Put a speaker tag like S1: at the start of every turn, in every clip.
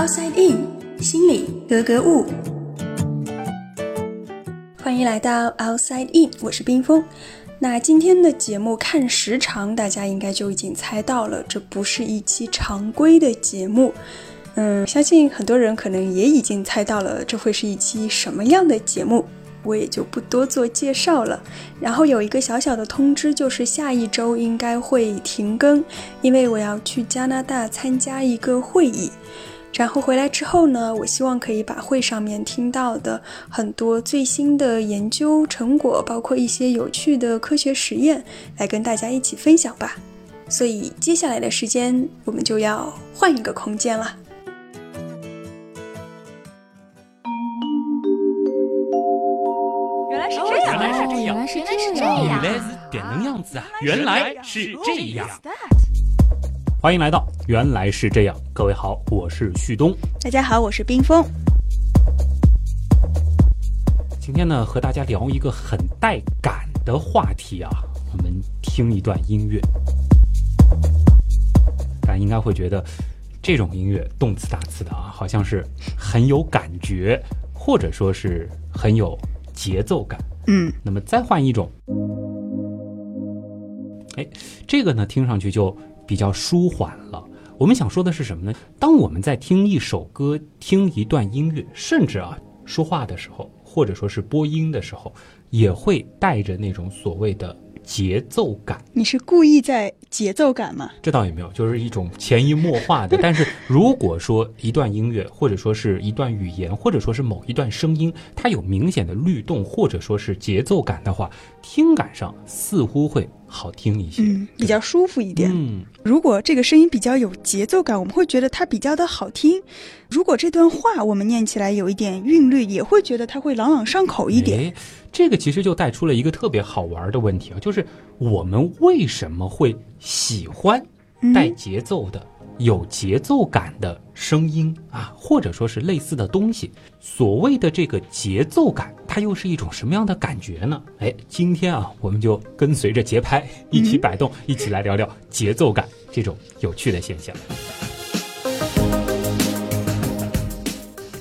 S1: Outside In，心里格格物。欢迎来到 Outside In，我是冰峰。那今天的节目看时长，大家应该就已经猜到了，这不是一期常规的节目。嗯，相信很多人可能也已经猜到了，这会是一期什么样的节目。我也就不多做介绍了。然后有一个小小的通知，就是下一周应该会停更，因为我要去加拿大参加一个会议。然后回来之后呢，我希望可以把会上面听到的很多最新的研究成果，包括一些有趣的科学实验，来跟大家一起分享吧。所以接下来的时间，我们就要换一个空间了。
S2: 原来是这样，原来是这样，原来是这样子啊！原来是这样。欢迎来到原来是这样，各位好，我是旭东。
S1: 大家好，我是冰峰。
S2: 今天呢，和大家聊一个很带感的话题啊，我们听一段音乐。大家应该会觉得，这种音乐动次打次的啊，好像是很有感觉，或者说是很有节奏感。
S1: 嗯，
S2: 那么再换一种，哎，这个呢听上去就比较舒缓了。我们想说的是什么呢？当我们在听一首歌、听一段音乐，甚至啊说话的时候，或者说是播音的时候，也会带着那种所谓的。节奏感，
S1: 你是故意在节奏感吗？
S2: 这倒也没有，就是一种潜移默化的。但是如果说一段音乐，或者说是一段语言，或者说是某一段声音，它有明显的律动，或者说是节奏感的话，听感上似乎会。好听一些，
S1: 嗯，比较舒服一点。嗯，如果这个声音比较有节奏感，我们会觉得它比较的好听。如果这段话我们念起来有一点韵律，也会觉得它会朗朗上口一点。
S2: 哎这个其实就带出了一个特别好玩的问题啊，就是我们为什么会喜欢带节奏的？有节奏感的声音啊，或者说是类似的东西，所谓的这个节奏感，它又是一种什么样的感觉呢？哎，今天啊，我们就跟随着节拍一起摆动，一起来聊聊节奏感这种有趣的现象。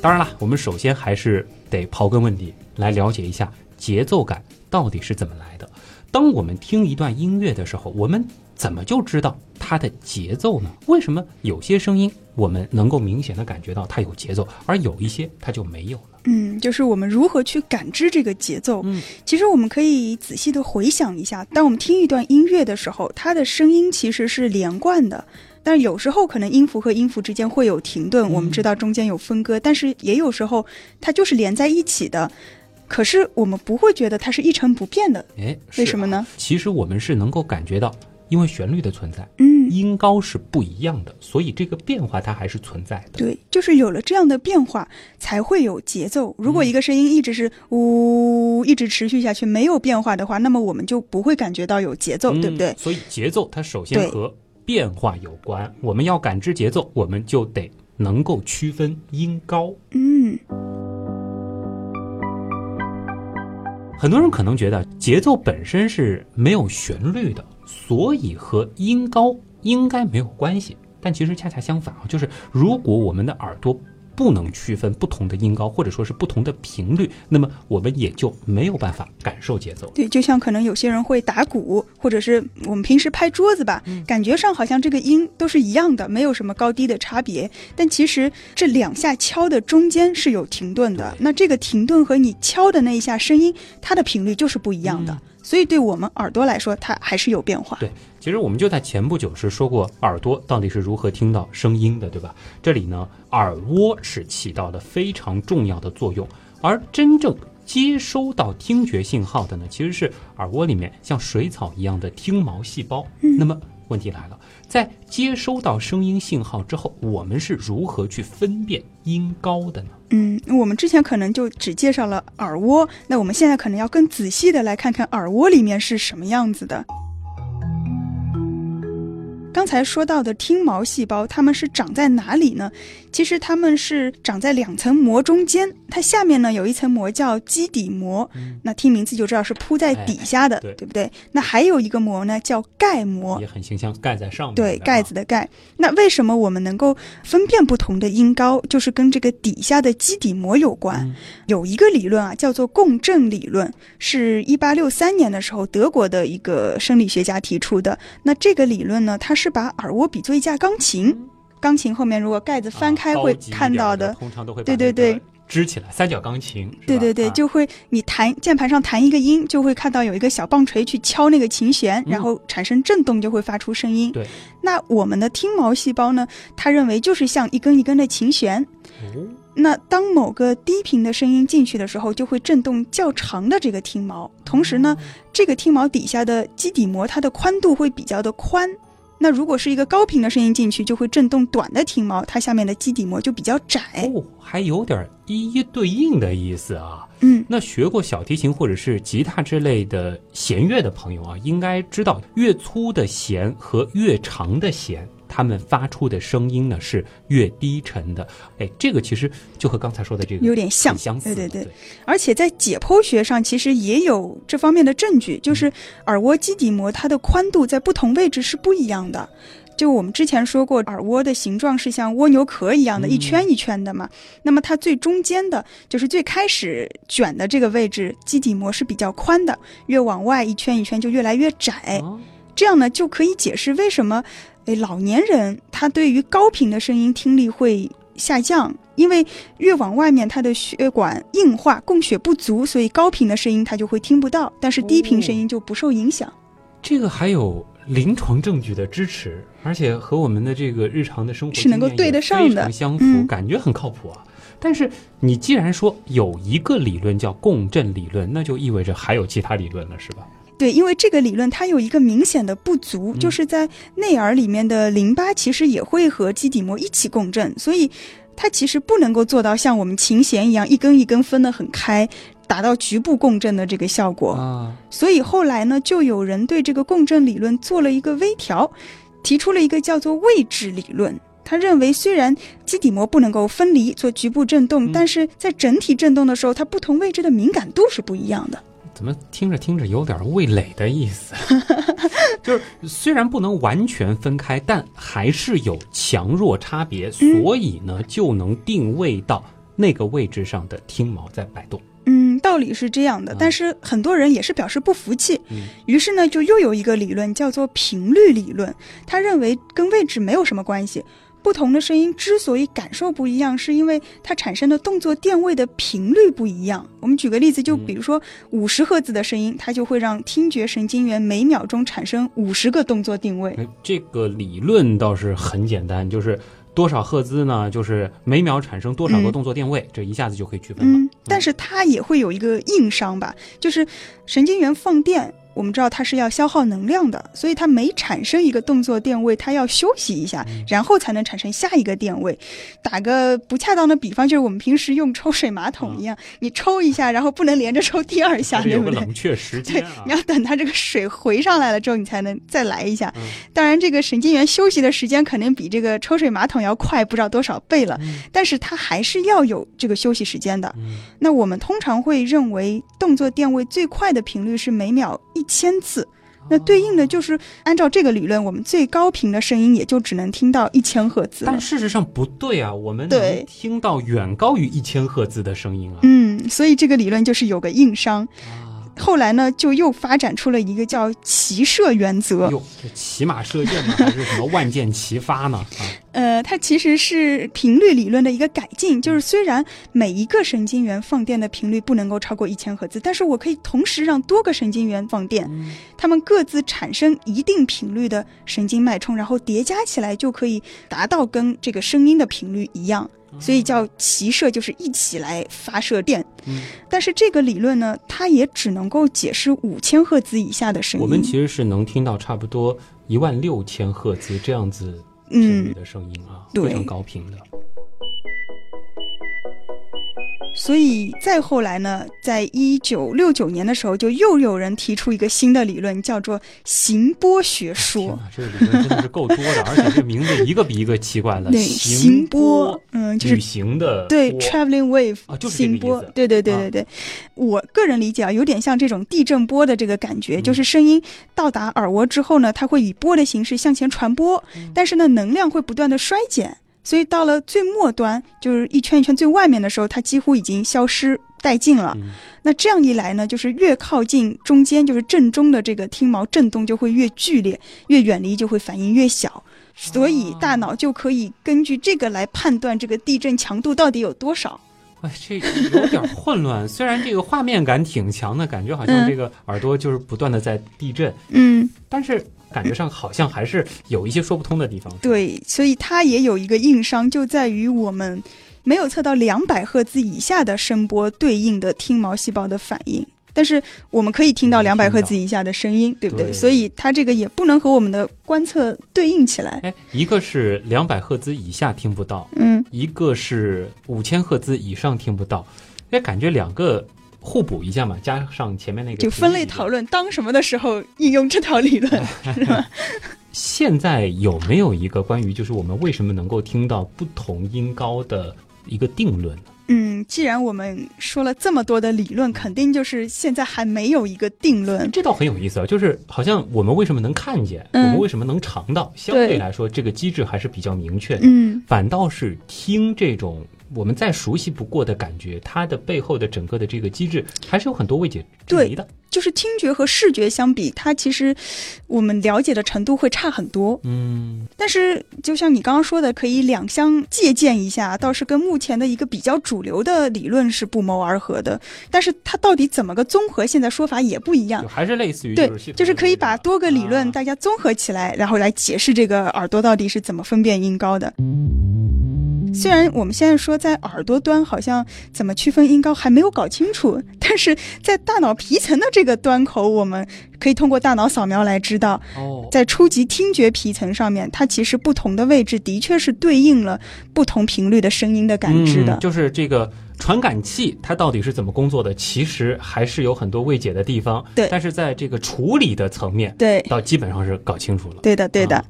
S2: 当然了，我们首先还是得刨根问底，来了解一下节奏感到底是怎么来的。当我们听一段音乐的时候，我们怎么就知道它的节奏呢？为什么有些声音我们能够明显的感觉到它有节奏，而有一些它就没有了？
S1: 嗯，就是我们如何去感知这个节奏？嗯，其实我们可以仔细的回想一下，当我们听一段音乐的时候，它的声音其实是连贯的，但有时候可能音符和音符之间会有停顿，我们知道中间有分割，但是也有时候它就是连在一起的。可是我们不会觉得它是一成不变的，
S2: 哎，
S1: 为什么呢？
S2: 其实我们是能够感觉到，因为旋律的存在，
S1: 嗯，
S2: 音高是不一样的，所以这个变化它还是存在的。
S1: 对，就是有了这样的变化，才会有节奏。如果一个声音一直是呜，一直持续下去没有变化的话，那么我们就不会感觉到有节奏，对不对？
S2: 所以节奏它首先和变化有关。我们要感知节奏，我们就得能够区分音高。
S1: 嗯。
S2: 很多人可能觉得节奏本身是没有旋律的，所以和音高应该没有关系。但其实恰恰相反啊，就是如果我们的耳朵。不能区分不同的音高，或者说是不同的频率，那么我们也就没有办法感受节奏。
S1: 对，就像可能有些人会打鼓，或者是我们平时拍桌子吧，感觉上好像这个音都是一样的，没有什么高低的差别。但其实这两下敲的中间是有停顿的，那这个停顿和你敲的那一下声音，它的频率就是不一样的。所以，对我们耳朵来说，它还是有变化。
S2: 对，其实我们就在前不久是说过，耳朵到底是如何听到声音的，对吧？这里呢，耳蜗是起到了非常重要的作用，而真正接收到听觉信号的呢，其实是耳蜗里面像水草一样的听毛细胞。那么。问题来了，在接收到声音信号之后，我们是如何去分辨音高的呢？
S1: 嗯，我们之前可能就只介绍了耳蜗，那我们现在可能要更仔细的来看看耳蜗里面是什么样子的。刚才说到的听毛细胞，它们是长在哪里呢？其实它们是长在两层膜中间，它下面呢有一层膜叫基底膜，那听名字就知道是铺在底下的，
S2: 对
S1: 对不对？那还有一个膜呢叫盖膜
S2: 也，很形象，盖在上面。
S1: 对，盖子。的盖。那为什么我们能够分辨不同的音高，就是跟这个底下的基底膜有关。
S2: 嗯
S1: 有一个理论啊，叫做共振理论，是一八六三年的时候德国的一个生理学家提出的。那这个理论呢，它是把耳蜗比作一架钢琴，钢琴后面如果盖子翻开会看到
S2: 点的，通常都会
S1: 对对对
S2: 个支起来，三角钢琴。
S1: 对对对，
S2: 啊
S1: 就会你弹键盘上弹一个音，就会看到有一个小棒槌去敲那个琴弦，
S2: 嗯
S1: 然后产生震动，就会发出声音。
S2: 对，
S1: 那我们的听毛细胞呢，他认为就是像一根一根的琴弦。
S2: 哦
S1: 那当某个低频的声音进去的时候，就会震动较长的这个听毛。同时呢，这个听毛底下的基底膜它的宽度会比较的宽。那如果是一个高频的声音进去，就会震动短的听毛，它下面的基底膜就比较窄。
S2: 哦，还有点一一对应的意思啊。
S1: 嗯，
S2: 那学过小提琴或者是吉他之类的弦乐的朋友啊，应该知道越粗的弦和越长的弦，它们发出的声音呢是越低沉的。哎，这个其实就和刚才说的这个
S1: 有点像
S2: 相似的。
S1: 对对对而且在解剖学上，其实也有这方面的证据，就是耳蜗基底膜它的宽度在不同位置是不一样的。就我们之前说过，耳蜗的形状是像蜗牛壳一样的，
S2: 嗯
S1: 一圈一圈的嘛。那么它最中间的，就是最开始卷的这个位置，基底膜是比较宽的，越往外一圈一圈就越来越窄。
S2: 啊
S1: 这样呢，就可以解释为什么，诶，老年人他对于高频的声音听力会下降，因为越往外面，他的血管硬化，供血不足，所以高频的声音他就会听不到，但是低频声音就不受影响。
S2: 这个还有临床证据的支持，而且和我们的这个日常的生活
S1: 是能够对得上的
S2: 相符，
S1: 嗯
S2: 感觉很靠谱啊。但是你既然说有一个理论叫共振理论，那就意味着还有其他理论了，是吧？
S1: 对，因为这个理论它有一个明显的不足，
S2: 嗯
S1: 就是在内耳里面的淋巴其实也会和基底膜一起共振，所以它其实不能够做到像我们琴弦一样一根一根分得很开，达到局部共振的这个效果。
S2: 啊，
S1: 所以后来呢，就有人对这个共振理论做了一个微调，提出了一个叫做位置理论。他认为，虽然基底膜不能够分离做局部振动，
S2: 嗯
S1: 但是在整体振动的时候，它不同位置的敏感度是不一样的。
S2: 怎么听着听着有点味蕾的意思？就是虽然不能完全分开，但还是有强弱差别，所以呢，就能定位到那个位置上的听毛在摆动。
S1: 嗯，道理是这样的
S2: 嗯，
S1: 但是很多人也是表示不服气，
S2: 嗯
S1: 于是呢，就又有一个理论叫做频率理论，他认为跟位置没有什么关系。不同的声音之所以感受不一样，是因为它产生的动作电位的频率不一样。我们举个例子，就比如说五十赫兹的声音，它就会让听觉神经元每秒钟产生五十个动作定位。
S2: 哎这个理论倒是很简单，就是多少赫兹呢？就是每秒产生多少个
S1: 嗯
S2: 动作电位，这一下子就可以区分了。
S1: 嗯，但是它也会有一个硬伤吧，就是神经元放电，我们知道它是要消耗能量的，所以它每产生一个动作电位，它要休息一下，然后才能产生下一个电位。打个不恰当的比方，就是我们平时用抽水马桶一样，你抽一下，然后不能连着抽第二下，对不对？
S2: 冷却时间啊，
S1: 你。要等它这个水回上来了之后，你才能再来一下。
S2: 嗯
S1: 当然，这个神经元休息的时间肯定比这个抽水马桶要快不知道多少倍了，
S2: 嗯
S1: 但是它还是要有这个休息时间的。
S2: 嗯
S1: 那我们通常会认为动作电位最快的频率是每秒一千次。那对应的就是按照这个理论，我们最高频的声音也就只能听到一千赫兹
S2: 但。事实上不对啊，我们能听到远高于一千赫兹的声音啊。
S1: 嗯，所以这个理论就是有个硬伤。
S2: 啊
S1: 后来呢，就又发展出了一个叫骑射原则。
S2: 哟，这骑马射箭呢，还是什么万箭齐发呢？啊，
S1: 呃，它其实是频率理论的一个改进，就是虽然每一个神经元放电的频率不能够超过一千赫兹，但是我可以同时让多个神经元放电，它们各自产生一定频率的神经脉冲，然后叠加起来就可以达到跟这个声音的频率一样。所以叫齐射，就是一起来发射电。
S2: 嗯
S1: 但是这个理论呢，它也只能够解释五千赫兹以下的声音。
S2: 我们其实是能听到差不多一万六千赫兹这样子频率
S1: 嗯，
S2: 的声音啊，
S1: 对
S2: 非常高频的。
S1: 所以再后来呢，在一九六九年的时候，就又有人提出一个新的理论，叫做行波学说。
S2: 这个理论真的是够多的，而且这名字一个比一个奇怪了。
S1: 对，
S2: 行
S1: 波，嗯，就是
S2: 旅行的
S1: 对，traveling wave
S2: 啊，就是
S1: 行波。对对对对对，我个人理解啊，有点像这种地震波的这个感觉，就是声音到达耳蜗之后呢，它会以波的形式向前传播，但是呢，能量会不断的衰减。所以到了最末端，就是一圈一圈最外面的时候，它几乎已经消失殆尽了。那这样一来呢，就是越靠近中间，就是正中的这个听毛震动就会越剧烈，越远离就会反应越小。所以大脑就可以根据这个来判断这个地震强度到底有多少。
S2: 哎，这有点混乱。虽然这个画面感挺强的，感觉好像这个耳朵就是不断的在地震。
S1: 嗯，
S2: 但是。感觉上好像还是有一些说不通的地方。
S1: 对，所以它也有一个硬伤，就在于我们没有测到两百赫兹以下的声波对应的听毛细胞的反应。但是我们可以听到两百赫兹以下的声音，对不对？所以它这个也不能和我们的观测对应起来。
S2: 哎，一个是两百赫兹以下听不到，
S1: 嗯，
S2: 一个是五千赫兹以上听不到。哎，感觉两个。互补一下嘛，加上前面那个
S1: 就分类讨论，当什么的时候应用这套理论 是吧？
S2: 现在有没有一个关于就是我们为什么能够听到不同音高的一个定论呢？
S1: 嗯，既然我们说了这么多的理论，肯定就是现在还没有一个定论。
S2: 这倒很有意思啊，就是好像我们为什么能看见，我们为什么能尝到，相对来说这个机制还是比较明确的。
S1: 嗯，
S2: 反倒是听这种。我们再熟悉不过的感觉，它的背后的整个的这个机制还是有很多未解之谜的。
S1: 就是听觉和视觉相比，它其实我们了解的程度会差很多。
S2: 嗯，
S1: 但是就像你刚刚说的，可以两相借鉴一下，倒是跟目前的一个比较主流的理论是不谋而合的。但是它到底怎么个综合，现在说法也不一样。
S2: 还是类似于
S1: 对，就是可以把多个理论大家综合起来，然后来解释这个耳朵到底是怎么分辨音高的。虽然我们现在说在耳朵端好像怎么区分音高还没有搞清楚，但是在大脑皮层的这个端口，我们可以通过大脑扫描来知道。
S2: 哦，
S1: 在初级听觉皮层上面，它其实不同的位置的确是对应了不同频率的声音的感知的。
S2: 就是这个传感器它到底是怎么工作的，其实还是有很多未解的地方。
S1: 对，
S2: 但是在这个处理的层面，
S1: 对，
S2: 到基本上是搞清楚了。
S1: 对的，对的。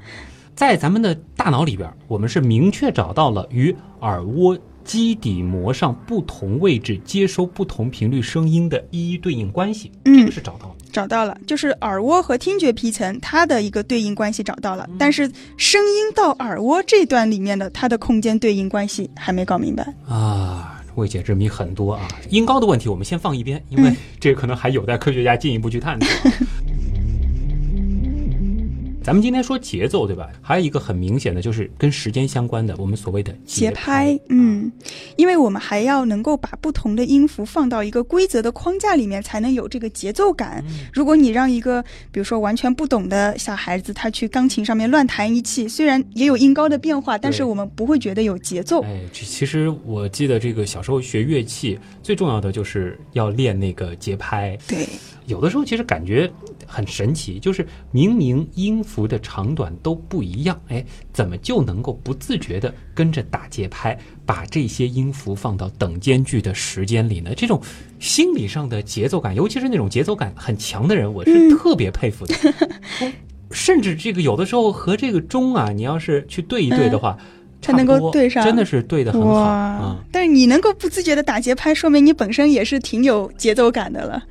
S2: 在咱们的大脑里边，我们是明确找到了与耳蜗基底膜上不同位置接收不同频率声音的一一对应关系。这个是找到了，
S1: 找到了，就是耳蜗和听觉皮层它的一个对应关系找到了，但是声音到耳蜗这段里面的它的空间对应关系还没搞明白
S2: 啊，未解之谜很多啊。音高的问题我们先放一边，因为这可能还有待科学家进一步去探讨。咱们今天说节奏，对吧？还有一个很明显的就是跟时间相关的，我们所谓的节
S1: 拍。嗯，因为我们还要能够把不同的音符放到一个规则的框架里面，才能有这个节奏感。如果你让一个比如说完全不懂的小孩子，他去钢琴上面乱弹一气，虽然也有音高的变化，但是我们不会觉得有节奏。
S2: 哎，其实我记得这个小时候学乐器，最重要的就是要练那个节拍。
S1: 对。
S2: 有的时候其实感觉很神奇，就是明明音符的长短都不一样，哎，怎么就能够不自觉的跟着打节拍，把这些音符放到等间距的时间里呢？这种心理上的节奏感，尤其是那种节奏感很强的人，我是特别佩服的。甚至这个有的时候和这个钟啊，你要是去对一对的话。
S1: 才能够对上，
S2: 真的是对的很好啊！
S1: 但是你能够不自觉的打节拍，说明你本身也是挺有节奏感的了。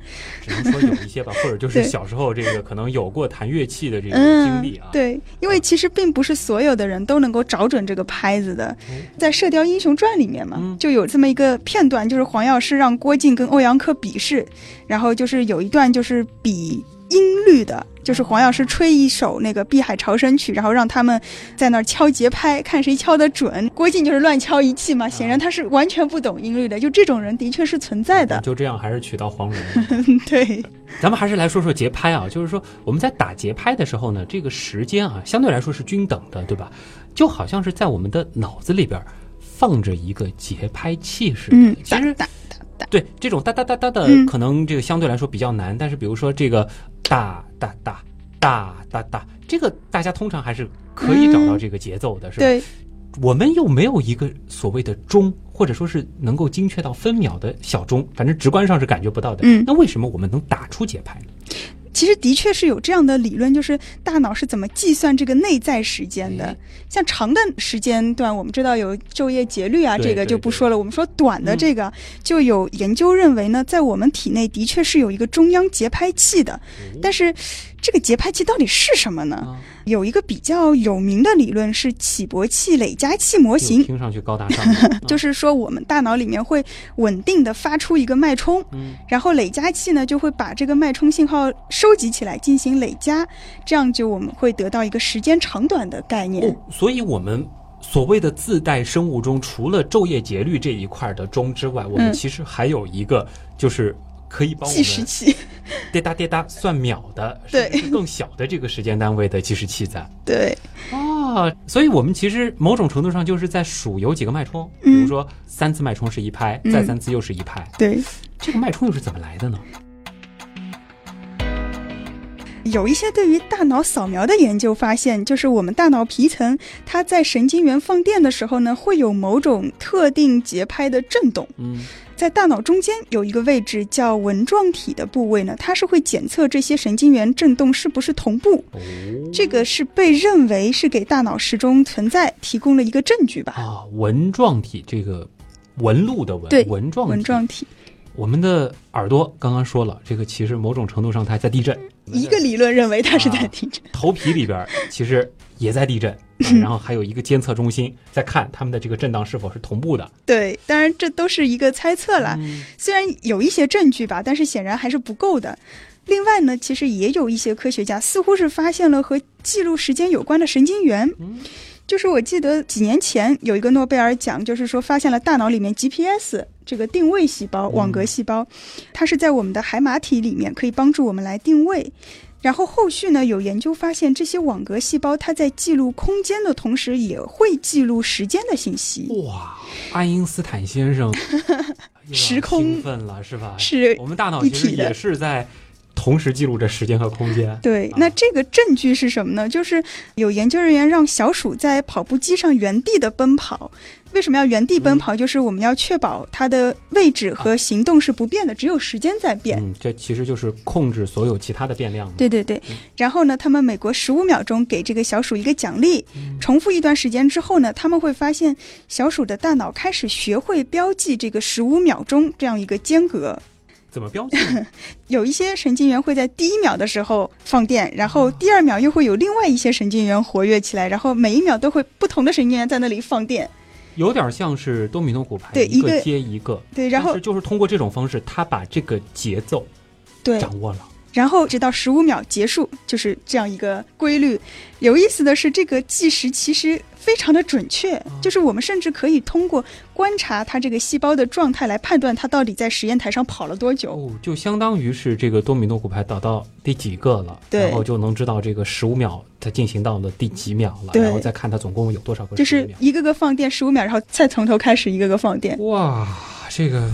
S2: 只能说有一些吧，或者就是小时候这个可能有过弹乐器的这个经历啊。
S1: 对，因为其实并不是所有的人都能够找准这个拍子的。在《射雕英雄传》里面嘛，就有这么一个片段，就是黄药师让郭靖跟欧阳克比试，然后就是有一段就是比。音律的，就是黄药师吹一首那个《碧海潮生曲》，然后让他们在那儿敲节拍，看谁敲得准。郭靖就是乱敲一气嘛，显然他是完全不懂音律的。就这种人的确是存在的。
S2: 就这样，还是娶到黄蓉。
S1: 对，
S2: 咱们还是来说说节拍啊，就是说我们在打节拍的时候呢，这个时间啊相对来说是均等的，对吧？就好像是在我们的脑子里边放着一个节拍器似的。
S1: 嗯，
S2: 其实对这种哒哒哒哒的，可能这个相对来说比较难。但是比如说这个。哒哒哒哒哒哒，这个大家通常还是可以找到这个节奏的，是吧？
S1: 对，
S2: 我们又没有一个所谓的钟，或者说是能够精确到分秒的小钟，反正直观上是感觉不到的。
S1: 嗯
S2: 那为什么我们能打出节拍呢？
S1: 其实的确是有这样的理论，就是大脑是怎么计算这个内在时间的
S2: 哎。
S1: 像长的时间段，我们知道有昼夜节律啊，这个就不说了。我们说短的这个，就有研究认为呢，在我们体内的确是有一个中央节拍器的，但是这个节拍器到底是什么呢？
S2: 啊，
S1: 有一个比较有名的理论是起搏器累加器模型。
S2: 听上去高大上，
S1: 就是说，我们大脑里面会稳定的发出一个脉冲，
S2: 嗯
S1: 然后累加器呢就会把这个脉冲信号收集起来进行累加，这样就我们会得到一个时间长短的概念。
S2: 哦，所以我们所谓的自带生物钟，除了昼夜节律这一块的钟之外，我们
S1: 嗯
S2: 其实还有一个就是可以帮我
S1: 计时器，
S2: 滴答滴答算秒的，
S1: 对。
S2: 是更小的这个时间单位的计时器在。
S1: 对，
S2: 啊，所以我们其实某种程度上就是在数有几个脉冲，比
S1: 嗯
S2: 如说三次脉冲是一拍，
S1: 嗯。
S2: 再三次又是一拍，
S1: 对，
S2: 这个脉冲又是怎么来的呢？
S1: 有一些对于大脑扫描的研究发现，就是我们大脑皮层它在神经元放电的时候呢，会有某种特定节拍的震动。
S2: 嗯，
S1: 在大脑中间有一个位置叫纹状体的部位呢，它是会检测这些神经元振动是不是同步。
S2: 哦，
S1: 这个是被认为是给大脑时钟存在提供了一个证据吧？
S2: 啊，纹状体这个纹路的纹，
S1: 对
S2: 纹状体
S1: 纹状体，
S2: 我们的耳朵刚刚说了，这个其实某种程度上它在地震。
S1: 一个理论认为它是在地震。
S2: 头皮里边其实也在地震，啊然后还有一个监测中心在看他们的这个震荡是否是同步的。
S1: 对，当然这都是一个猜测啦。
S2: 嗯
S1: 虽然有一些证据吧，但是显然还是不够的。另外呢，其实也有一些科学家似乎是发现了和记录时间有关的神经元。
S2: 嗯
S1: 就是我记得几年前有一个诺贝尔奖，就是说发现了大脑里面 GPS 这个定位细胞、网格细胞，它是在我们的海马体里面可以帮助我们来定位。然后后续呢，有研究发现，这些网格细胞它在记录空间的同时，也会记录时间的信息。
S2: 哇，爱因斯坦先生
S1: 时空
S2: 兴奋了是吧？
S1: 是
S2: 我们大脑其实也是在同时记录着时间和空间。
S1: 对
S2: 啊，
S1: 那这个证据是什么呢？就是有研究人员让小鼠在跑步机上原地的奔跑。为什么要原地奔跑？就是我们要确保它的位置和行动是不变的，只有时间在变。
S2: 嗯，这其实就是控制所有其他的变量嘛。
S1: 对对对，然后呢，他们每隔十五秒钟给这个小鼠一个奖励，重复一段时间之后呢，他们会发现小鼠的大脑开始学会标记这个十五秒钟这样一个间隔。
S2: 怎么标记？
S1: 有一些神经元会在第一秒的时候放电，然后第二秒又会有另外一些神经元活跃起来，然后每一秒都会不同的神经元在那里放电。
S2: 有点像是多米诺骨牌，
S1: 对
S2: 一个接一个。
S1: 对，然后
S2: 是就是通过这种方式，他把这个节奏
S1: 对，
S2: 掌握了。
S1: 然后直到十五秒结束，就是这样一个规律。有意思的是，这个计时其实非常的准确，就是我们甚至可以通过观察它这个细胞的状态来判断它到底在实验台上跑了多久。
S2: 哦，就相当于是这个多米诺骨牌倒到第几个了，然后就能知道这个十五秒它进行到了第几秒了，然后再看它总共有多少个
S1: 就是。一个个放电十五秒，然后再从头开始一个个放电。
S2: 哇，这个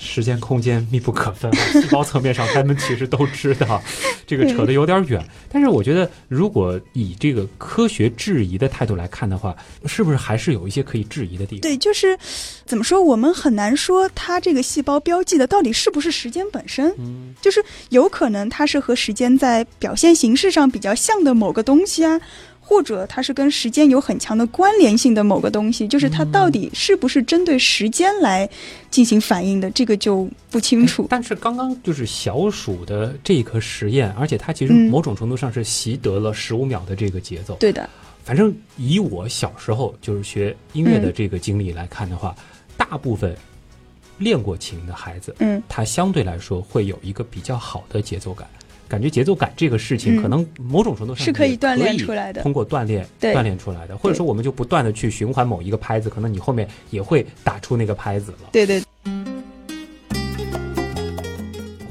S2: 时间空间密不可分啊！细胞层面上，他们其实都知道，这个扯得有点远。但是我觉得，如果以这个科学质疑的态度来看的话，是不是还是有一些可以质疑的地方？
S1: 对，就是怎么说，我们很难说它这个细胞标记的到底是不是时间本身，
S2: 嗯，
S1: 就是有可能它是和时间在表现形式上比较像的某个东西啊。或者它是跟时间有很强的关联性的某个东西，就是它到底是不是针对时间来进行反应的，这个就不清楚。
S2: 但是刚刚就是小鼠的这一颗实验，而且它其实
S1: 嗯
S2: 某种程度上是习得了十五秒的这个节奏。
S1: 对的，
S2: 反正以我小时候就是学音乐的这个经历来看的话，大部分练过琴的孩子，
S1: 嗯，
S2: 他相对来说会有一个比较好的节奏感。感觉节奏感这个事情，
S1: 嗯
S2: 可能某种程度上
S1: 是可以锻炼出来的
S2: 通过锻炼
S1: 对
S2: 锻炼出来的，或者说我们就不断的去循环某一个拍子，可能你后面也会打出那个拍子了。
S1: 对对，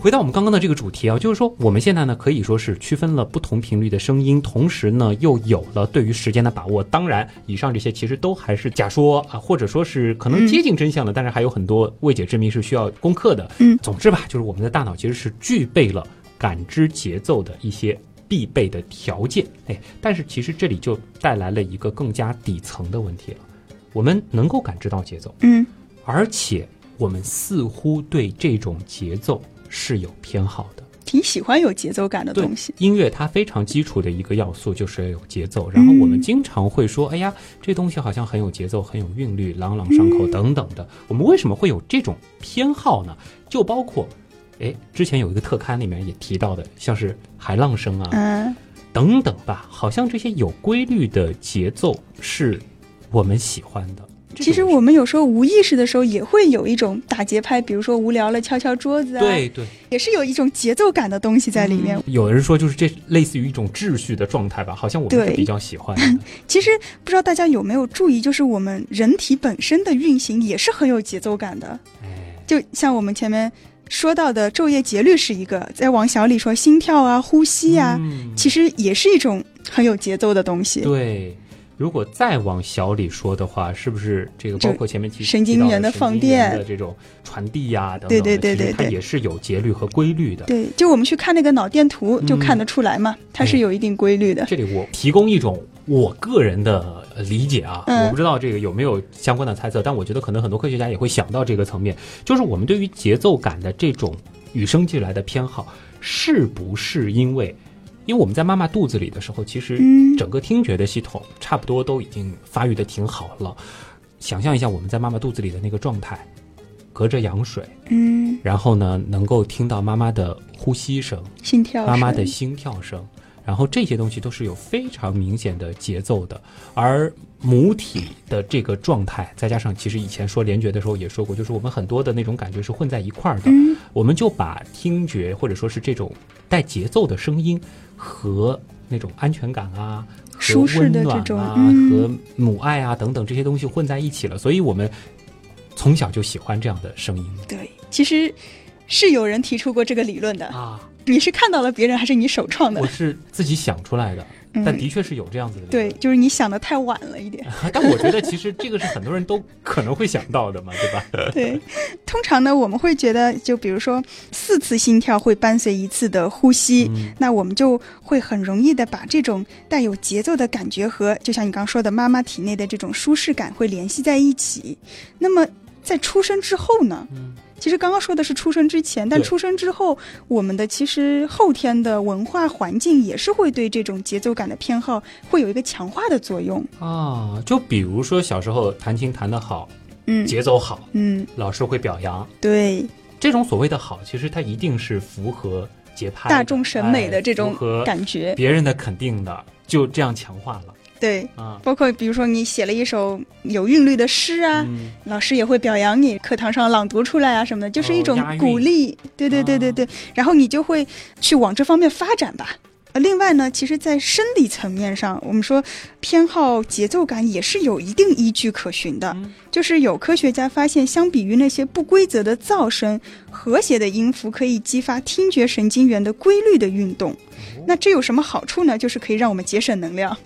S2: 回到我们刚刚的这个主题啊，就是说我们现在呢可以说是区分了不同频率的声音，同时呢又有了对于时间的把握。当然，以上这些其实都还是假说啊，或者说是可能接近真相的，但是还有很多未解之谜是需要攻克的。
S1: 嗯
S2: 总之吧，就是我们的大脑其实是具备了感知节奏的一些必备的条件。哎，但是其实这里就带来了一个更加底层的问题了。我们能够感知到节奏，
S1: 嗯，
S2: 而且我们似乎对这种节奏是有偏好的。
S1: 挺喜欢有节奏感的东西。
S2: 音乐它非常基础的一个要素就是有节奏，然后我们经常会说，哎呀，这东西好像很有节奏，很有韵律，朗朗上口等等的。我们为什么会有这种偏好呢？就包括，哎，之前有一个特刊里面也提到的，像是海浪声啊，
S1: 嗯，
S2: 等等吧，好像这些有规律的节奏是我们喜欢的。
S1: 其实我们有时候无意识的时候也会有一种打节拍，比如说无聊了敲敲桌子啊，
S2: 对对，
S1: 也是有一种节奏感的东西在里面。
S2: 有人说就是这类似于一种秩序的状态吧，好像我们是比较喜欢的。
S1: 其实不知道大家有没有注意，就是我们人体本身的运行也是很有节奏感的。就像我们前面说到的昼夜节律是一个，再往小里说心跳啊、呼吸啊，其实也是一种很有节奏的东西。
S2: 对。如果再往小里说的话，是不是这个包括前面提
S1: 神经元的放电
S2: 的这种传递呀等等，
S1: 对对对对，
S2: 它也是有节律和规律的。
S1: 对，就我们去看那个脑电图就看得出来嘛，它是有一定规律的。
S2: 这里我提供一种我个人的理解啊，我不知道这个有没有相关的猜测，但我觉得可能很多科学家也会想到这个层面，就是我们对于节奏感的这种与生俱来的偏好，是不是因为？因为我们在妈妈肚子里的时候，其实整个听觉的系统差不多都已经发育的挺好了。想象一下我们在妈妈肚子里的那个状态，隔着羊水，
S1: 嗯，
S2: 然后呢，能够听到妈妈的呼吸声、
S1: 心跳、
S2: 妈妈的心跳声。然后这些东西都是有非常明显的节奏的，而母体的这个状态，再加上其实以前说联觉的时候也说过，就是我们很多的那种感觉是混在一块儿的，我们就把听觉或者说是这种带节奏的声音和那种安全感啊、和温暖啊、和母爱啊等等这些东西混在一起了，所以我们从小就喜欢这样的声音。
S1: 对，其实是有人提出过这个理论的
S2: 啊。
S1: 你是看到了别人，还是你首创的？
S2: 我是自己想出来的，但的确是有这样子的。
S1: 对，就是你想的太晚了一点。
S2: 但我觉得其实这个是很多人都可能会想到的嘛，对吧？
S1: 对，通常呢，我们会觉得，就比如说四次心跳会伴随一次的呼吸，那我们就会很容易的把这种带有节奏的感觉和，就像你刚刚说的妈妈体内的这种舒适感会联系在一起。那么在出生之后呢？嗯。其实刚刚说的是出生之前，但出生之后，我们的其实后天的文化环境也是会对这种节奏感的偏好会有一个强化的作用
S2: 啊。就比如说小时候弹琴弹得好，
S1: 嗯，
S2: 节奏好，
S1: 嗯，
S2: 老师会表扬。
S1: 对，
S2: 这种所谓的好，其实它一定是符合节拍、
S1: 大众审美的这种感觉，
S2: 别人的肯定的，就这样强化了。
S1: 对啊，包括比如说你写了一首有韵律的诗啊，老师也会表扬你，课堂上朗读出来啊什么的，就是一种鼓励。对对对对对，然后你就会去往这方面发展吧。呃，另外呢，其实，在生理层面上，我们说偏好节奏感也是有一定依据可循的。就是有科学家发现，相比于那些不规则的噪声，和谐的音符可以激发听觉神经元的规律的运动。那这有什么好处呢？就是可以让我们节省能量。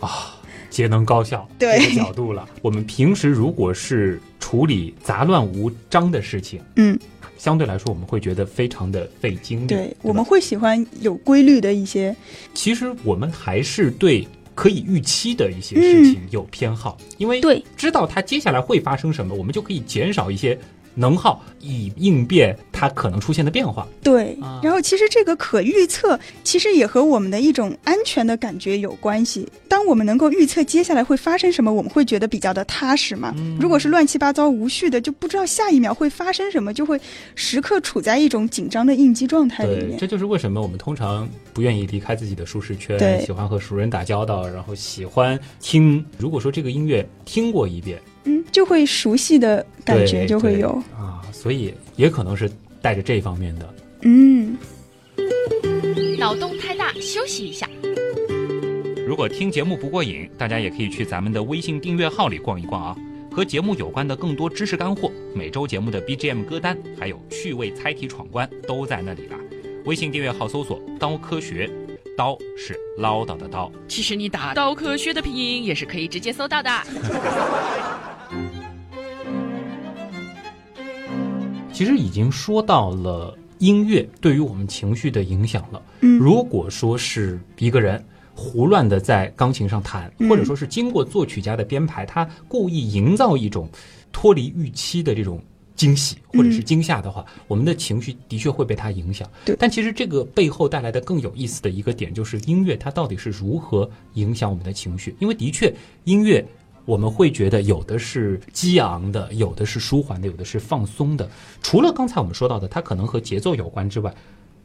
S2: 啊，节能高效这个角度了。我们平时如果是处理杂乱无章的事情，
S1: 嗯，
S2: 相对来说我们会觉得非常的费精力。
S1: 对，我们会喜欢有规律的一些。
S2: 其实我们还是对可以预期的一些事情有偏好，因为
S1: 对
S2: 知道它接下来会发生什么，我们就可以减少一些。能耗以应变它可能出现的变化。
S1: 对，然后其实这个可预测，其实也和我们的一种安全的感觉有关系。当我们能够预测接下来会发生什么，我们会觉得比较的踏实嘛。如果是乱七八糟无序的，就不知道下一秒会发生什么，就会时刻处在一种紧张的应激状态里面。
S2: 这就是为什么我们通常不愿意离开自己的舒适圈，喜欢和熟人打交道，然后喜欢听。如果说这个音乐听过一遍。
S1: 嗯，就会熟悉的感觉就会有
S2: 啊，所以也可能是带着这方面的。
S1: 嗯，
S3: 脑洞太大，休息一下。
S2: 如果听节目不过瘾，大家也可以去咱们的微信订阅号里逛一逛啊，和节目有关的更多知识干货，每周节目的 BGM 歌单，还有趣味猜题闯关都在那里啦。微信订阅号搜索“刀科学”，刀是唠叨的刀。
S3: 其实你打“刀科学”的拼音也是可以直接搜到的。
S2: 其实已经说到了音乐对于我们情绪的影响了。
S1: 嗯，
S2: 如果说是一个人胡乱的在钢琴上弹，或者说是经过作曲家的编排，他故意营造一种脱离预期的这种惊喜或者是惊吓的话，我们的情绪的确会被它影响。
S1: 对
S2: 但其实这个背后带来的更有意思的一个点，就是音乐它到底是如何影响我们的情绪？因为的确，音乐我们会觉得有的是激昂的，有的是舒缓的，有的是放松的。除了刚才我们说到的，它可能和节奏有关之外，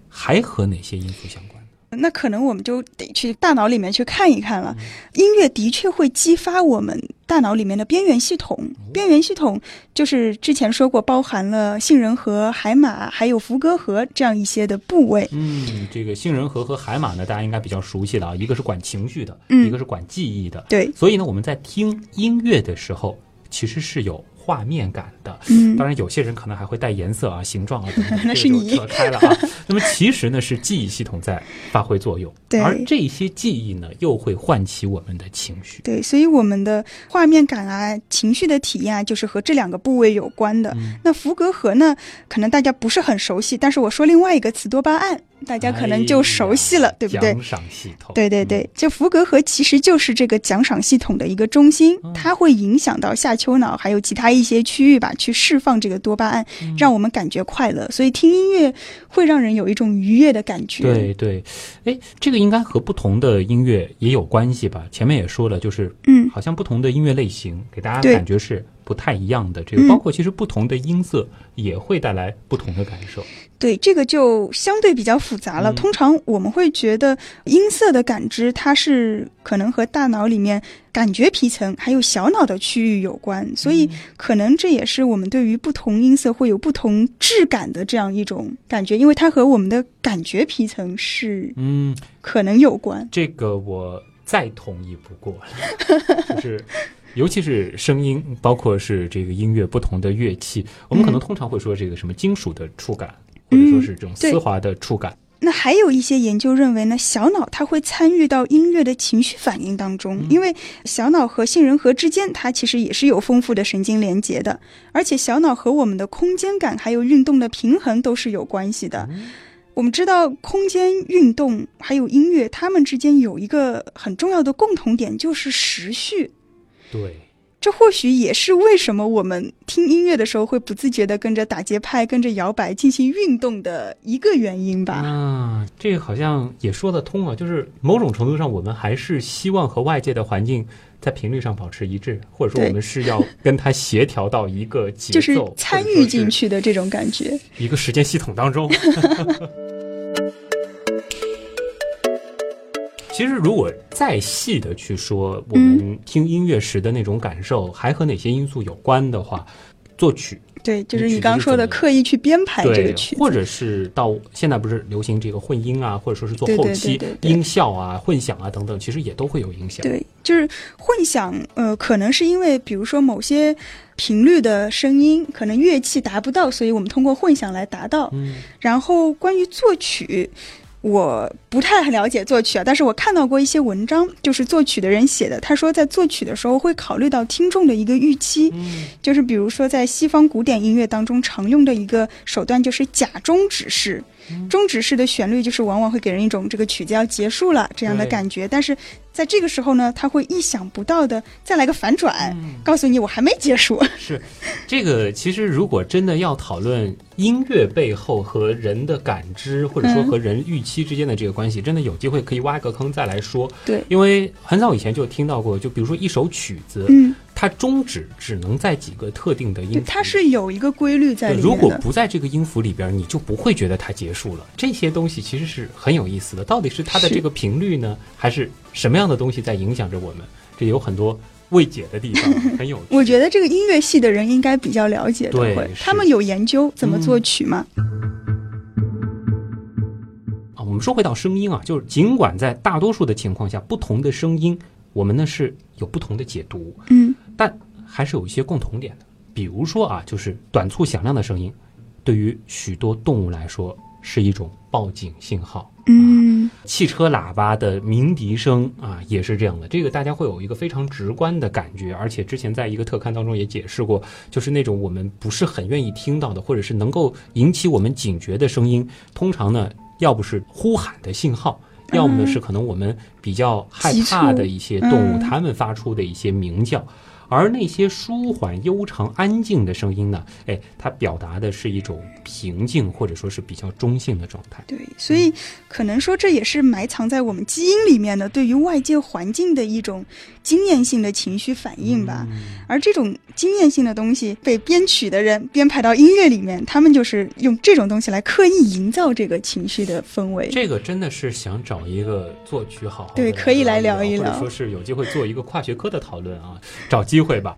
S2: 还和哪些因素相关？
S1: 那可能我们就得去大脑里面去看一看了。音乐的确会激发我们大脑里面的边缘系统，边缘系统就是之前说过，包含了杏仁核、海马还有伏隔核这样一些的部位。
S2: 嗯，这个杏仁核和海马呢，大家应该比较熟悉了啊，一个是管情绪的，
S1: 嗯
S2: 一个是管记忆的。
S1: 对，
S2: 所以呢，我们在听音乐的时候，其实是有画面感的。
S1: 嗯
S2: 当然，有些人可能还会带颜色啊、形状啊 等等，
S1: 那是你
S2: 扯开了啊。那么其实呢，是记忆系统在发挥作用，
S1: 对
S2: 而这些记忆呢，又会唤起我们的情绪。
S1: 对，所以我们的画面感啊、情绪的体验啊，就是和这两个部位有关的。
S2: 嗯
S1: 那伏隔核呢，可能大家不是很熟悉，但是我说另外一个词多巴胺，大家可能就熟悉了，
S2: 哎
S1: 对不对？
S2: 奖赏系统。
S1: 对对对，这福格核其实就是这个奖赏系统的一个中心，它会影响到下丘脑还有其他一些区域吧，去释放这个多巴胺，让我们感觉快乐。所以听音乐会让人有一种愉悦的感觉。
S2: 对对，哎，这个应该和不同的音乐也有关系吧？前面也说了，就是
S1: 嗯
S2: 好像不同的音乐类型给大家感觉是不太一样的。这个
S1: 嗯
S2: 包括其实不同的音色也会带来不同的感受。
S1: 对，这个就相对比较复杂了。
S2: 嗯
S1: 通常我们会觉得音色的感知，它是可能和大脑里面感觉皮层还有小脑的区域有关，所以可能这也是我们对于不同音色会有不同质感的这样一种感觉，因为它和我们的感觉皮层是
S2: 嗯，
S1: 可能有关。
S2: 这个我再同意不过了，就是。尤其是声音，包括是这个音乐不同的乐器，我们可能通常会说这个什么金属的触感，或者说是这种丝滑的触感。
S1: 那还有一些研究认为呢，小脑它会参与到音乐的情绪反应当中，因为小脑和杏仁核之间它其实也是有丰富的神经连接的，而且小脑和我们的空间感还有运动的平衡都是有关系的。我们知道，空间运动还有音乐，它们之间有一个很重要的共同点，就是时序。
S2: 对，
S1: 这或许也是为什么我们听音乐的时候会不自觉的跟着打节拍、跟着摇摆进行运动的一个原因吧。
S2: 啊，这个好像也说得通啊，就是某种程度上，我们还是希望和外界的环境在频率上保持一致，或者说我们是要跟它协调到一个节奏，
S1: 就是参与进去的这种感觉。
S2: 一个时间系统当中。其实，如果再细的去说，我们听音乐时的那种感受，还和哪些因素有关的话，作曲
S1: 对，就是
S2: 你
S1: 你刚刚说的刻意去编排这个曲，子，
S2: 或者是到现在不是流行这个混音啊，或者说是做后期音效啊、混响啊等等，其实也都会有影响。
S1: 对，就是混响，呃，可能是因为比如说某些频率的声音，可能乐器达不到，所以我们通过混响来达到。
S2: 嗯
S1: 然后关于作曲。我不太了解作曲啊，但是我看到过一些文章，就是作曲的人写的。他说，在作曲的时候会考虑到听众的一个预期，
S2: 嗯
S1: 就是比如说在西方古典音乐当中常用的一个手段就是假中指式。终止式的旋律就是往往会给人一种这个曲子要结束了这样的感觉，但是在这个时候呢，他会意想不到的再来个反转，告诉你我还没结束。
S2: 是这个。其实，如果真的要讨论音乐背后和人的感知，或者说
S1: 嗯
S2: 和人预期之间的这个关系，真的有机会可以挖个坑再来说。
S1: 对，
S2: 因为很早以前就听到过，就比如说一首曲子，
S1: 嗯，
S2: 它终止只能在几个特定的音符，
S1: 它是有一个规律在，里面的。
S2: 如果不在这个音符里边，你就不会觉得它结束了。这些东西其实是很有意思的，到底是它的这个频率呢，还是什么样的东西在影响着我们？这有很多未解的地方，很有趣。
S1: 我觉得这个音乐系的人应该比较了解的，
S2: 对
S1: 他们有研究怎么作曲吗。
S2: 啊，我们说回到声音啊，就是尽管在大多数的情况下，不同的声音我们呢是有不同的解读，
S1: 嗯
S2: 但还是有一些共同点的。比如说啊，就是短促响亮的声音，对于许多动物来说是一种报警信号。
S1: 嗯
S2: 汽车喇叭的鸣笛声啊，也是这样的。这个大家会有一个非常直观的感觉，而且之前在一个特刊当中也解释过，就是那种我们不是很愿意听到的，或者是能够引起我们警觉的声音，通常呢，要不是呼喊的信号，要么呢是可能我们比较害怕的一些动物，
S1: 嗯
S2: 它们发出的一些鸣叫。而那些舒缓、悠长、安静的声音呢？哎，它表达的是一种平静，或者说是比较中性的状态。
S1: 对，所以可能说这也是埋藏在我们基因里面的对于外界环境的一种经验性的情绪反应吧。而这种经验性的东西被编曲的人编排到音乐里面，他们就是用这种东西来刻意营造这个情绪的氛围。
S2: 这个真的是想找一个作曲好好
S1: 对可以来
S2: 聊
S1: 聊一聊
S2: 或者说是有机会做一个跨学科的讨论啊，找机会吧。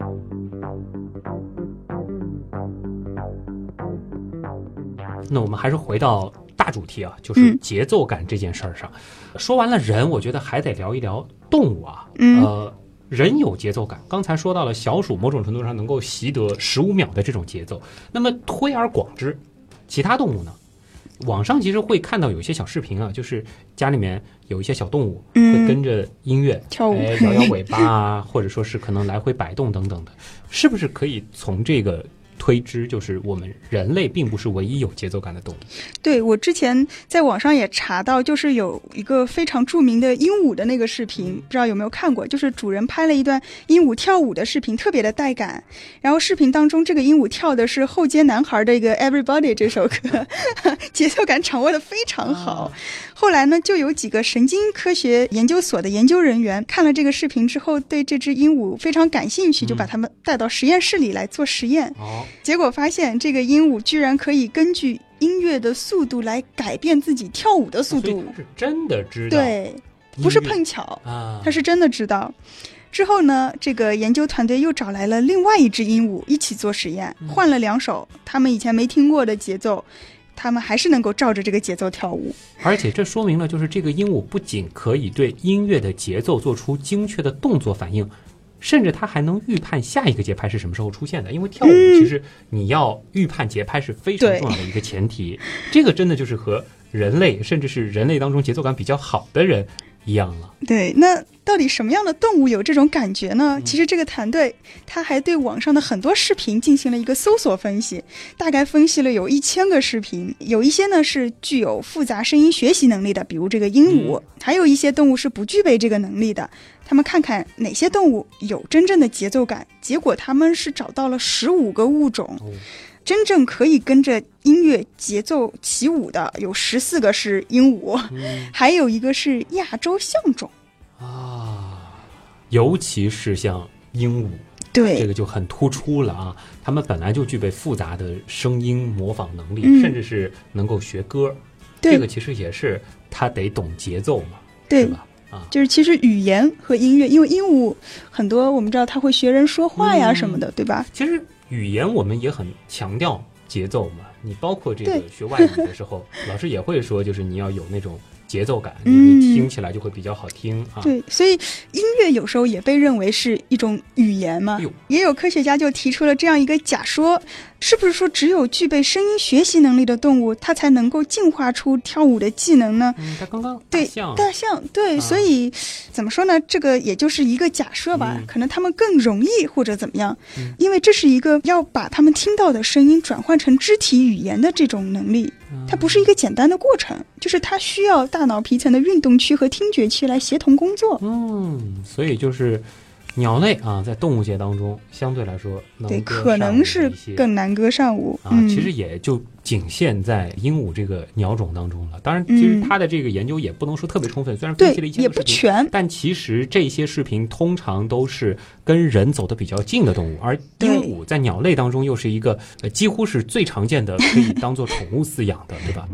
S2: 那我们还是回到大主题啊，就是
S1: 嗯
S2: 节奏感这件事儿上。说完了人，我觉得还得聊一聊动物啊。
S1: 嗯
S2: 呃，人有节奏感，刚才说到了小鼠某种程度上能够习得十五秒的这种节奏。那么推而广之，其他动物呢？网上其实会看到有一些小视频啊，就是家里面有一些小动物会
S1: 嗯
S2: 跟着音乐、
S1: 跳舞。
S2: 哎，摇摇尾巴啊，或者说是可能来回摆动等等的，是不是可以从这个推知，就是我们人类并不是唯一有节奏感的动物？
S1: 对我之前在网上也查到，就是有一个非常著名的鹦鹉的那个视频，不知道有没有看过？就是主人拍了一段鹦鹉跳舞的视频，特别的带感。然后视频当中，这个鹦鹉跳的是后街男孩的一个《Everybody》这首歌，节奏感掌握的非常好。后来呢，就有几个神经科学研究所的研究人员看了这个视频之后，对这只鹦鹉非常感兴趣，就把它们带到实验室里来做实验。
S2: 哦，
S1: 结果发现，这个鹦鹉居然可以根据音乐的速度来改变自己跳舞的速度。
S2: 是真的知道，
S1: 对，不是碰巧，
S2: 啊，
S1: 他是真的知道。之后呢，这个研究团队又找来了另外一只鹦鹉一起做实验，
S2: 嗯
S1: 换了两首他们以前没听过的节奏，他们还是能够照着这个节奏跳舞。
S2: 而且这说明了，就是这个鹦鹉不仅可以对音乐的节奏做出精确的动作反应，甚至他还能预判下一个节拍是什么时候出现的。因为跳舞其实你要预判节拍是非常重要的一个前提，这个真的就是和人类，甚至是人类当中节奏感比较好的人一样了。
S1: 对，那到底什么样的动物有这种感觉呢？其实这个团队他还对网上的很多视频进行了一个搜索分析，大概分析了有一千个视频，有一些呢是具有复杂声音学习能力的，比如这个鹦鹉，还有一些动物是不具备这个能力的。他们看看哪些动物有真正的节奏感，结果他们是找到了十五个物种。
S2: 哦
S1: 真正可以跟着音乐节奏起舞的有十四个是鹦鹉，
S2: 嗯
S1: 还有一个是亚洲象种。
S2: 啊，尤其是像鹦鹉，
S1: 对，
S2: 这个就很突出了啊。他们本来就具备复杂的声音模仿能力，
S1: 嗯
S2: 甚至是能够学歌。
S1: 对
S2: 这个其实也是他得懂节奏嘛，
S1: 对
S2: 是吧？啊，
S1: 就是其实语言和音乐，因为鹦鹉很多我们知道它会学人说话呀
S2: 嗯
S1: 什么的，对吧？
S2: 其实语言我们也很强调节奏嘛。你包括这个学外语的时候，老师也会说，就是你要有那种节奏感，你
S1: 嗯
S2: 你听起来就会比较好听啊。
S1: 对，所以音乐有时候也被认为是一种语言嘛。也有科学家就提出了这样一个假说：是不是说只有具备声音学习能力的动物，它才能够进化出跳舞的技能呢？
S2: 嗯，它刚刚
S1: 对
S2: 大象，
S1: 对，
S2: 啊
S1: 所以怎么说呢？这个也就是一个假设吧，
S2: 嗯
S1: 可能他们更容易或者怎么样，
S2: 嗯
S1: 因为这是一个要把他们听到的声音转换成肢体语言的这种能力，
S2: 嗯
S1: 它不是一个简单的过程，就是它需要大脑皮层的运动区和听觉区来协同工作。
S2: 嗯，所以就是鸟类啊，在动物界当中相对来说能
S1: 对，可能是更难歌善舞。
S2: 啊，
S1: 嗯，
S2: 其实也就仅限在鹦鹉这个鸟种当中了。当然，其实
S1: 嗯
S2: 它的这个研究也不能说特别充分，虽然分析了一些
S1: 也不全。
S2: 但其实这些视频通常都是跟人走得比较近的动物，而鹦鹉在鸟类当中又是一个呃几乎是最常见的，可以当做宠物饲养的，对吧？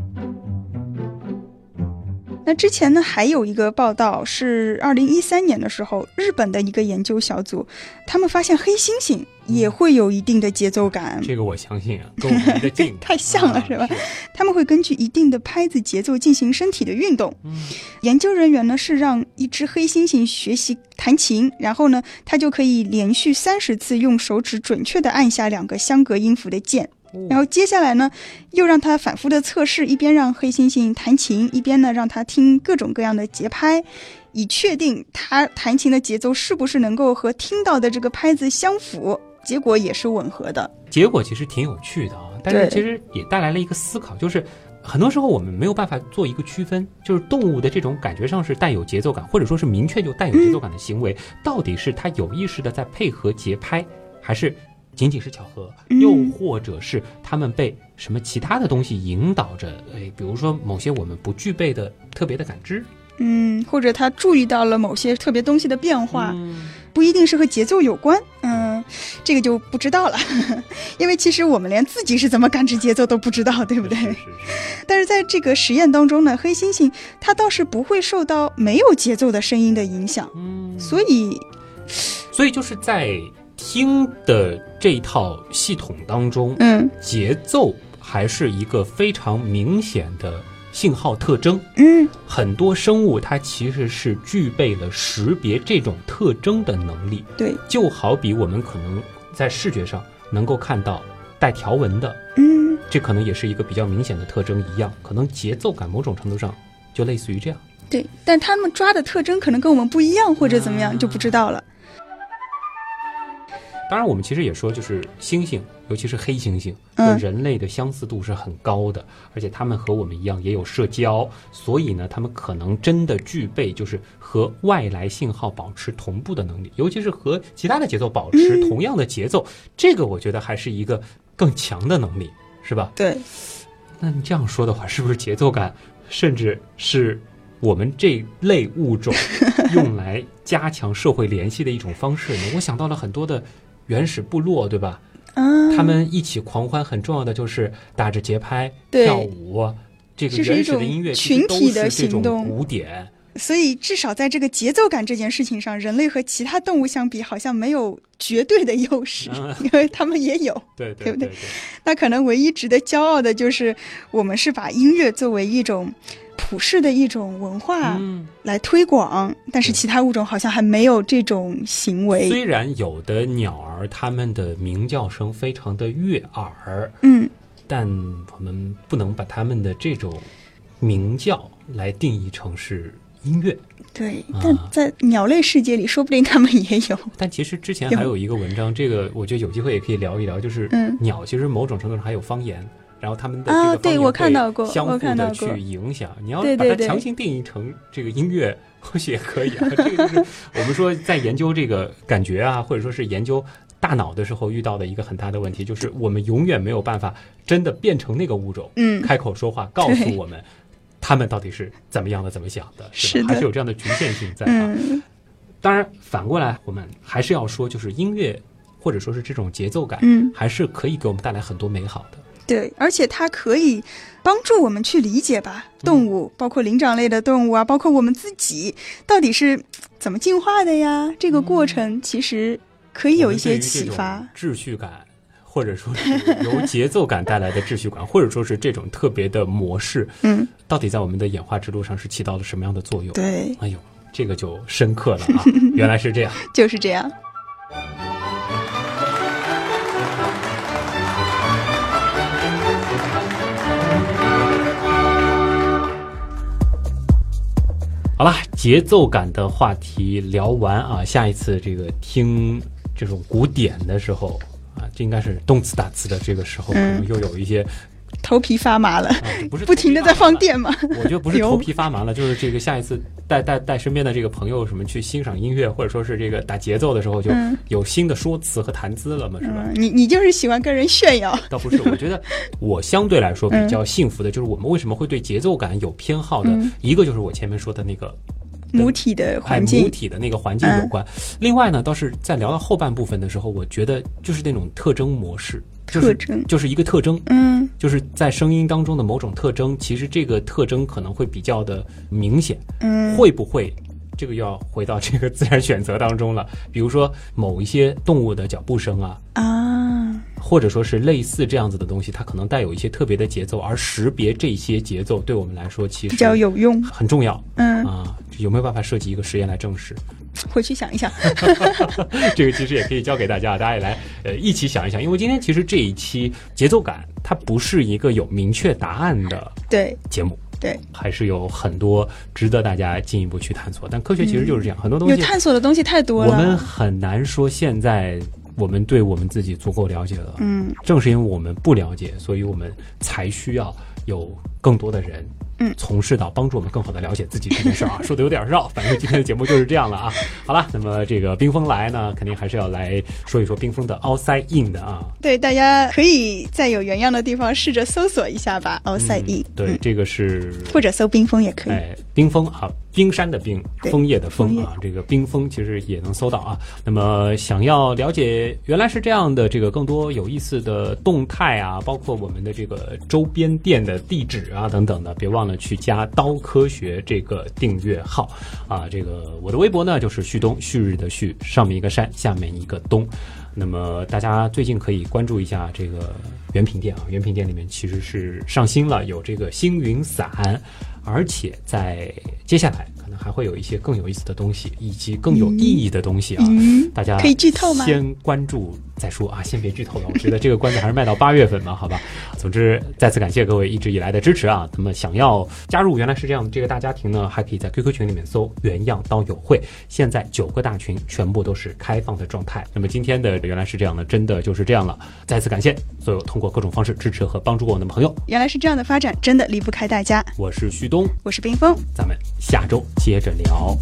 S1: 那之前呢，还有一个报道是二零一三年的时候，日本的一个研究小组，他们发现黑猩猩也会有一定的节奏感。
S2: 这个我相信啊，跟我们离得近
S1: 太像了
S2: 啊
S1: 是吧他们会根据一定的拍子节奏进行身体的运动。
S2: 嗯
S1: 研究人员呢是让一只黑猩猩学习弹琴，然后呢，它就可以连续三十次用手指准确地按下两个相隔音符的键。然后接下来呢，又让他反复的测试，一边让黑猩猩弹琴，一边呢让他听各种各样的节拍，以确定他弹琴的节奏是不是能够和听到的这个拍子相符。结果也是吻合的。
S2: 结果其实挺有趣的啊，但是其实也带来了一个思考，就是很多时候我们没有办法做一个区分，就是动物的这种感觉上是带有节奏感，或者说是明确就带有节奏感的行为，到底是它有意识的在配合节拍，还是仅仅是巧合？又或者是他们被什么其他的东西引导着？哎，比如说某些我们不具备的特别的感知，
S1: 嗯，或者他注意到了某些特别东西的变化，
S2: 嗯
S1: 不一定是和节奏有关。嗯，这个就不知道了，因为其实我们连自己是怎么感知节奏都不知道，对不对？
S2: 是是是
S1: 但是在这个实验当中呢，黑猩猩它倒是不会受到没有节奏的声音的影响，
S2: 嗯，
S1: 所以
S2: 所以就是在听的这套系统当中，
S1: 嗯
S2: 节奏还是一个非常明显的信号特征。
S1: 嗯
S2: 很多生物它其实是具备了识别这种特征的能力，
S1: 对，
S2: 就好比我们可能在视觉上能够看到带条纹的，
S1: 嗯
S2: 这可能也是一个比较明显的特征一样，可能节奏感某种程度上就类似于这样。
S1: 对，但他们抓的特征可能跟我们不一样，或者怎么样就不知道了。
S2: 当然，我们其实也说，就是猩猩，尤其是黑猩猩，
S1: 嗯
S2: 跟人类的相似度是很高的，而且它们和我们一样也有社交，所以呢，它们可能真的具备就是和外来信号保持同步的能力，尤其是和其他的节奏保持同样的节奏，这个我觉得还是一个更强的能力，是吧？
S1: 对，
S2: 那你这样说的话，是不是节奏感甚至是我们这类物种用来加强社会联系的一种方式呢？我想到了很多的原始部落，对吧？
S1: 啊，
S2: 他们一起狂欢，很重要的就是打着节拍跳舞。这个原始的
S1: 种
S2: 音乐
S1: 群体的
S2: 是这种
S1: 行动
S2: 鼓点，
S1: 所以至少在这个节奏感这件事情上，人类和其他动物相比，好像没有绝对的优势，
S2: 嗯
S1: 因为他们也有。
S2: 对
S1: 对不对
S2: 对
S1: 那可能唯一值得骄傲的就是，我们是把音乐作为一种普世的一种文化
S2: 嗯，
S1: 来推广，但是其他物种好像还没有这种行为。
S2: 虽然有的鸟儿它们的鸣叫声非常的悦耳，
S1: 嗯，
S2: 但我们不能把它们的这种鸣叫来定义成是音乐。
S1: 对，
S2: 啊
S1: 但在鸟类世界里，说不定它们也有。
S2: 但其实之前还有一个文章，这个我觉得有机会也可以聊一聊，就是
S1: 嗯
S2: 鸟其实某种程度上还有方言。然后他们的这
S1: 啊
S2: 个方言
S1: 对我看
S2: 会
S1: 到过
S2: 相互的去影响。你要把它强行定义成这个音乐，或许也可以啊。这个就是我们说在研究这个感觉啊，或者说是研究大脑的时候遇到的一个很大的问题，就是我们永远没有办法真的变成那个物种，
S1: 嗯
S2: 开口说话告诉我们他们到底是怎么样的、怎么想的，
S1: 是的
S2: 还是有这样的局限性在啊。
S1: 嗯
S2: 当然，反过来我们还是要说，就是音乐或者说是这种节奏感，
S1: 嗯，
S2: 还是可以给我们带来很多美好的。
S1: 对，而且它可以帮助我们去理解吧，动物，包括灵长类的动物啊，包括我们自己，到底是怎么进化的呀？这个过程其实可以有一些启发
S2: 秩序感，或者说是由节奏感带来的秩序感，或者说是这种特别的模式，
S1: 嗯，
S2: 到底在我们的演化之路上是起到了什么样的作用？，
S1: 对，
S2: 哎呦，这个就深刻了啊！原来是这样。
S1: 就是这样。
S2: 好了，节奏感的话题聊完啊，下一次这个听这种古典的时候啊，这应该是动词打词的这个时候，可能又有一些
S1: 头皮发麻了，
S2: 啊，不是
S1: 不停的在放电吗？
S2: 我觉得不是头皮发麻了，就是这个下一次带带带身边的这个朋友什么去欣赏音乐，或者说是这个打节奏的时候，就
S1: 嗯
S2: 有新的说辞和谈资了嘛，是吧？
S1: 嗯，你你就是喜欢跟人炫耀，
S2: 倒不是，我觉得 我相对来说比较幸福的，就是我们为什么会对节奏感有偏好的，
S1: 嗯
S2: 一个就是我前面说的那个
S1: 母体的
S2: 哎
S1: 环境
S2: 母，体的那个环境有关。另外呢，倒是在聊到后半部分的时候，我觉得就是那种特征模式，就是
S1: 特征
S2: 就是一个特征，
S1: 嗯
S2: 就是在声音当中的某种特征，其实这个特征可能会比较的明显，
S1: 嗯，
S2: 会不会？这个又要回到这个自然选择当中了，比如说某一些动物的脚步声啊，
S1: 啊，
S2: 或者说是类似这样子的东西，它可能带有一些特别的节奏，而识别这些节奏对我们来说其实
S1: 比较有用，
S2: 很重要。
S1: 嗯，
S2: 啊。有没有办法设计一个实验来证实？
S1: 回去想一想，
S2: 这个其实也可以教给大家，大家也来呃一起想一想。因为今天其实这一期节奏感它不是一个有明确答案的
S1: 对。
S2: 节目，
S1: 对，
S2: 还是有很多值得大家进一步去探索。但科学其实就是这样，很多东西
S1: 有
S2: 西
S1: 探索的东西太多了
S2: 我们，很难说现在我们对我们自己足够了解了。
S1: 嗯，
S2: 正是因为我们不了解，所以我们才需要有更多的人。
S1: 嗯
S2: 从事到帮助我们更好的了解自己这件事儿啊，说的有点绕，反正今天的节目就是这样了啊。好了，那么这个冰封来呢，肯定还是要来说一说冰封的 outside in 的啊。
S1: 对，大家可以在有原样的地方试着搜索一下吧，outside in，、
S2: 嗯对，这个是
S1: 或者搜冰封也可以。
S2: 哎，冰封啊，冰山的冰，枫叶的枫
S1: 枫
S2: 啊，这个冰封其实也能搜到啊。那么想要了解原来是这样的这个更多有意思的动态啊，包括我们的这个周边店的地址啊等等的，别忘了去加刀科学这个订阅号啊。这个我的微博呢就是旭东，旭日的旭，上面一个山，下面一个东。那么大家最近可以关注一下这个原品店啊，原品店里面其实是上新了，有这个星云伞，而且在接下来能还会有一些更有意思的东西，以及更有意义的东西啊。
S1: 嗯
S2: 大家
S1: 可以剧透吗
S2: 先关注再说啊，先别剧透了。我觉得这个关子还是卖到八月份吧，好吧。总之，再次感谢各位一直以来的支持啊。那么想要加入原来是这样的这个大家庭呢，还可以在 QQ 群里面搜“原样刀友会”，现在九个大群全部都是开放的状态。那么今天的原来是这样的，真的就是这样了。再次感谢所有通过各种方式支持和帮助过我们的朋友。
S1: 原来是这样的发展，真的离不开大家。
S2: 我是旭东，
S1: 我是冰峰，
S2: 咱们下周接着聊。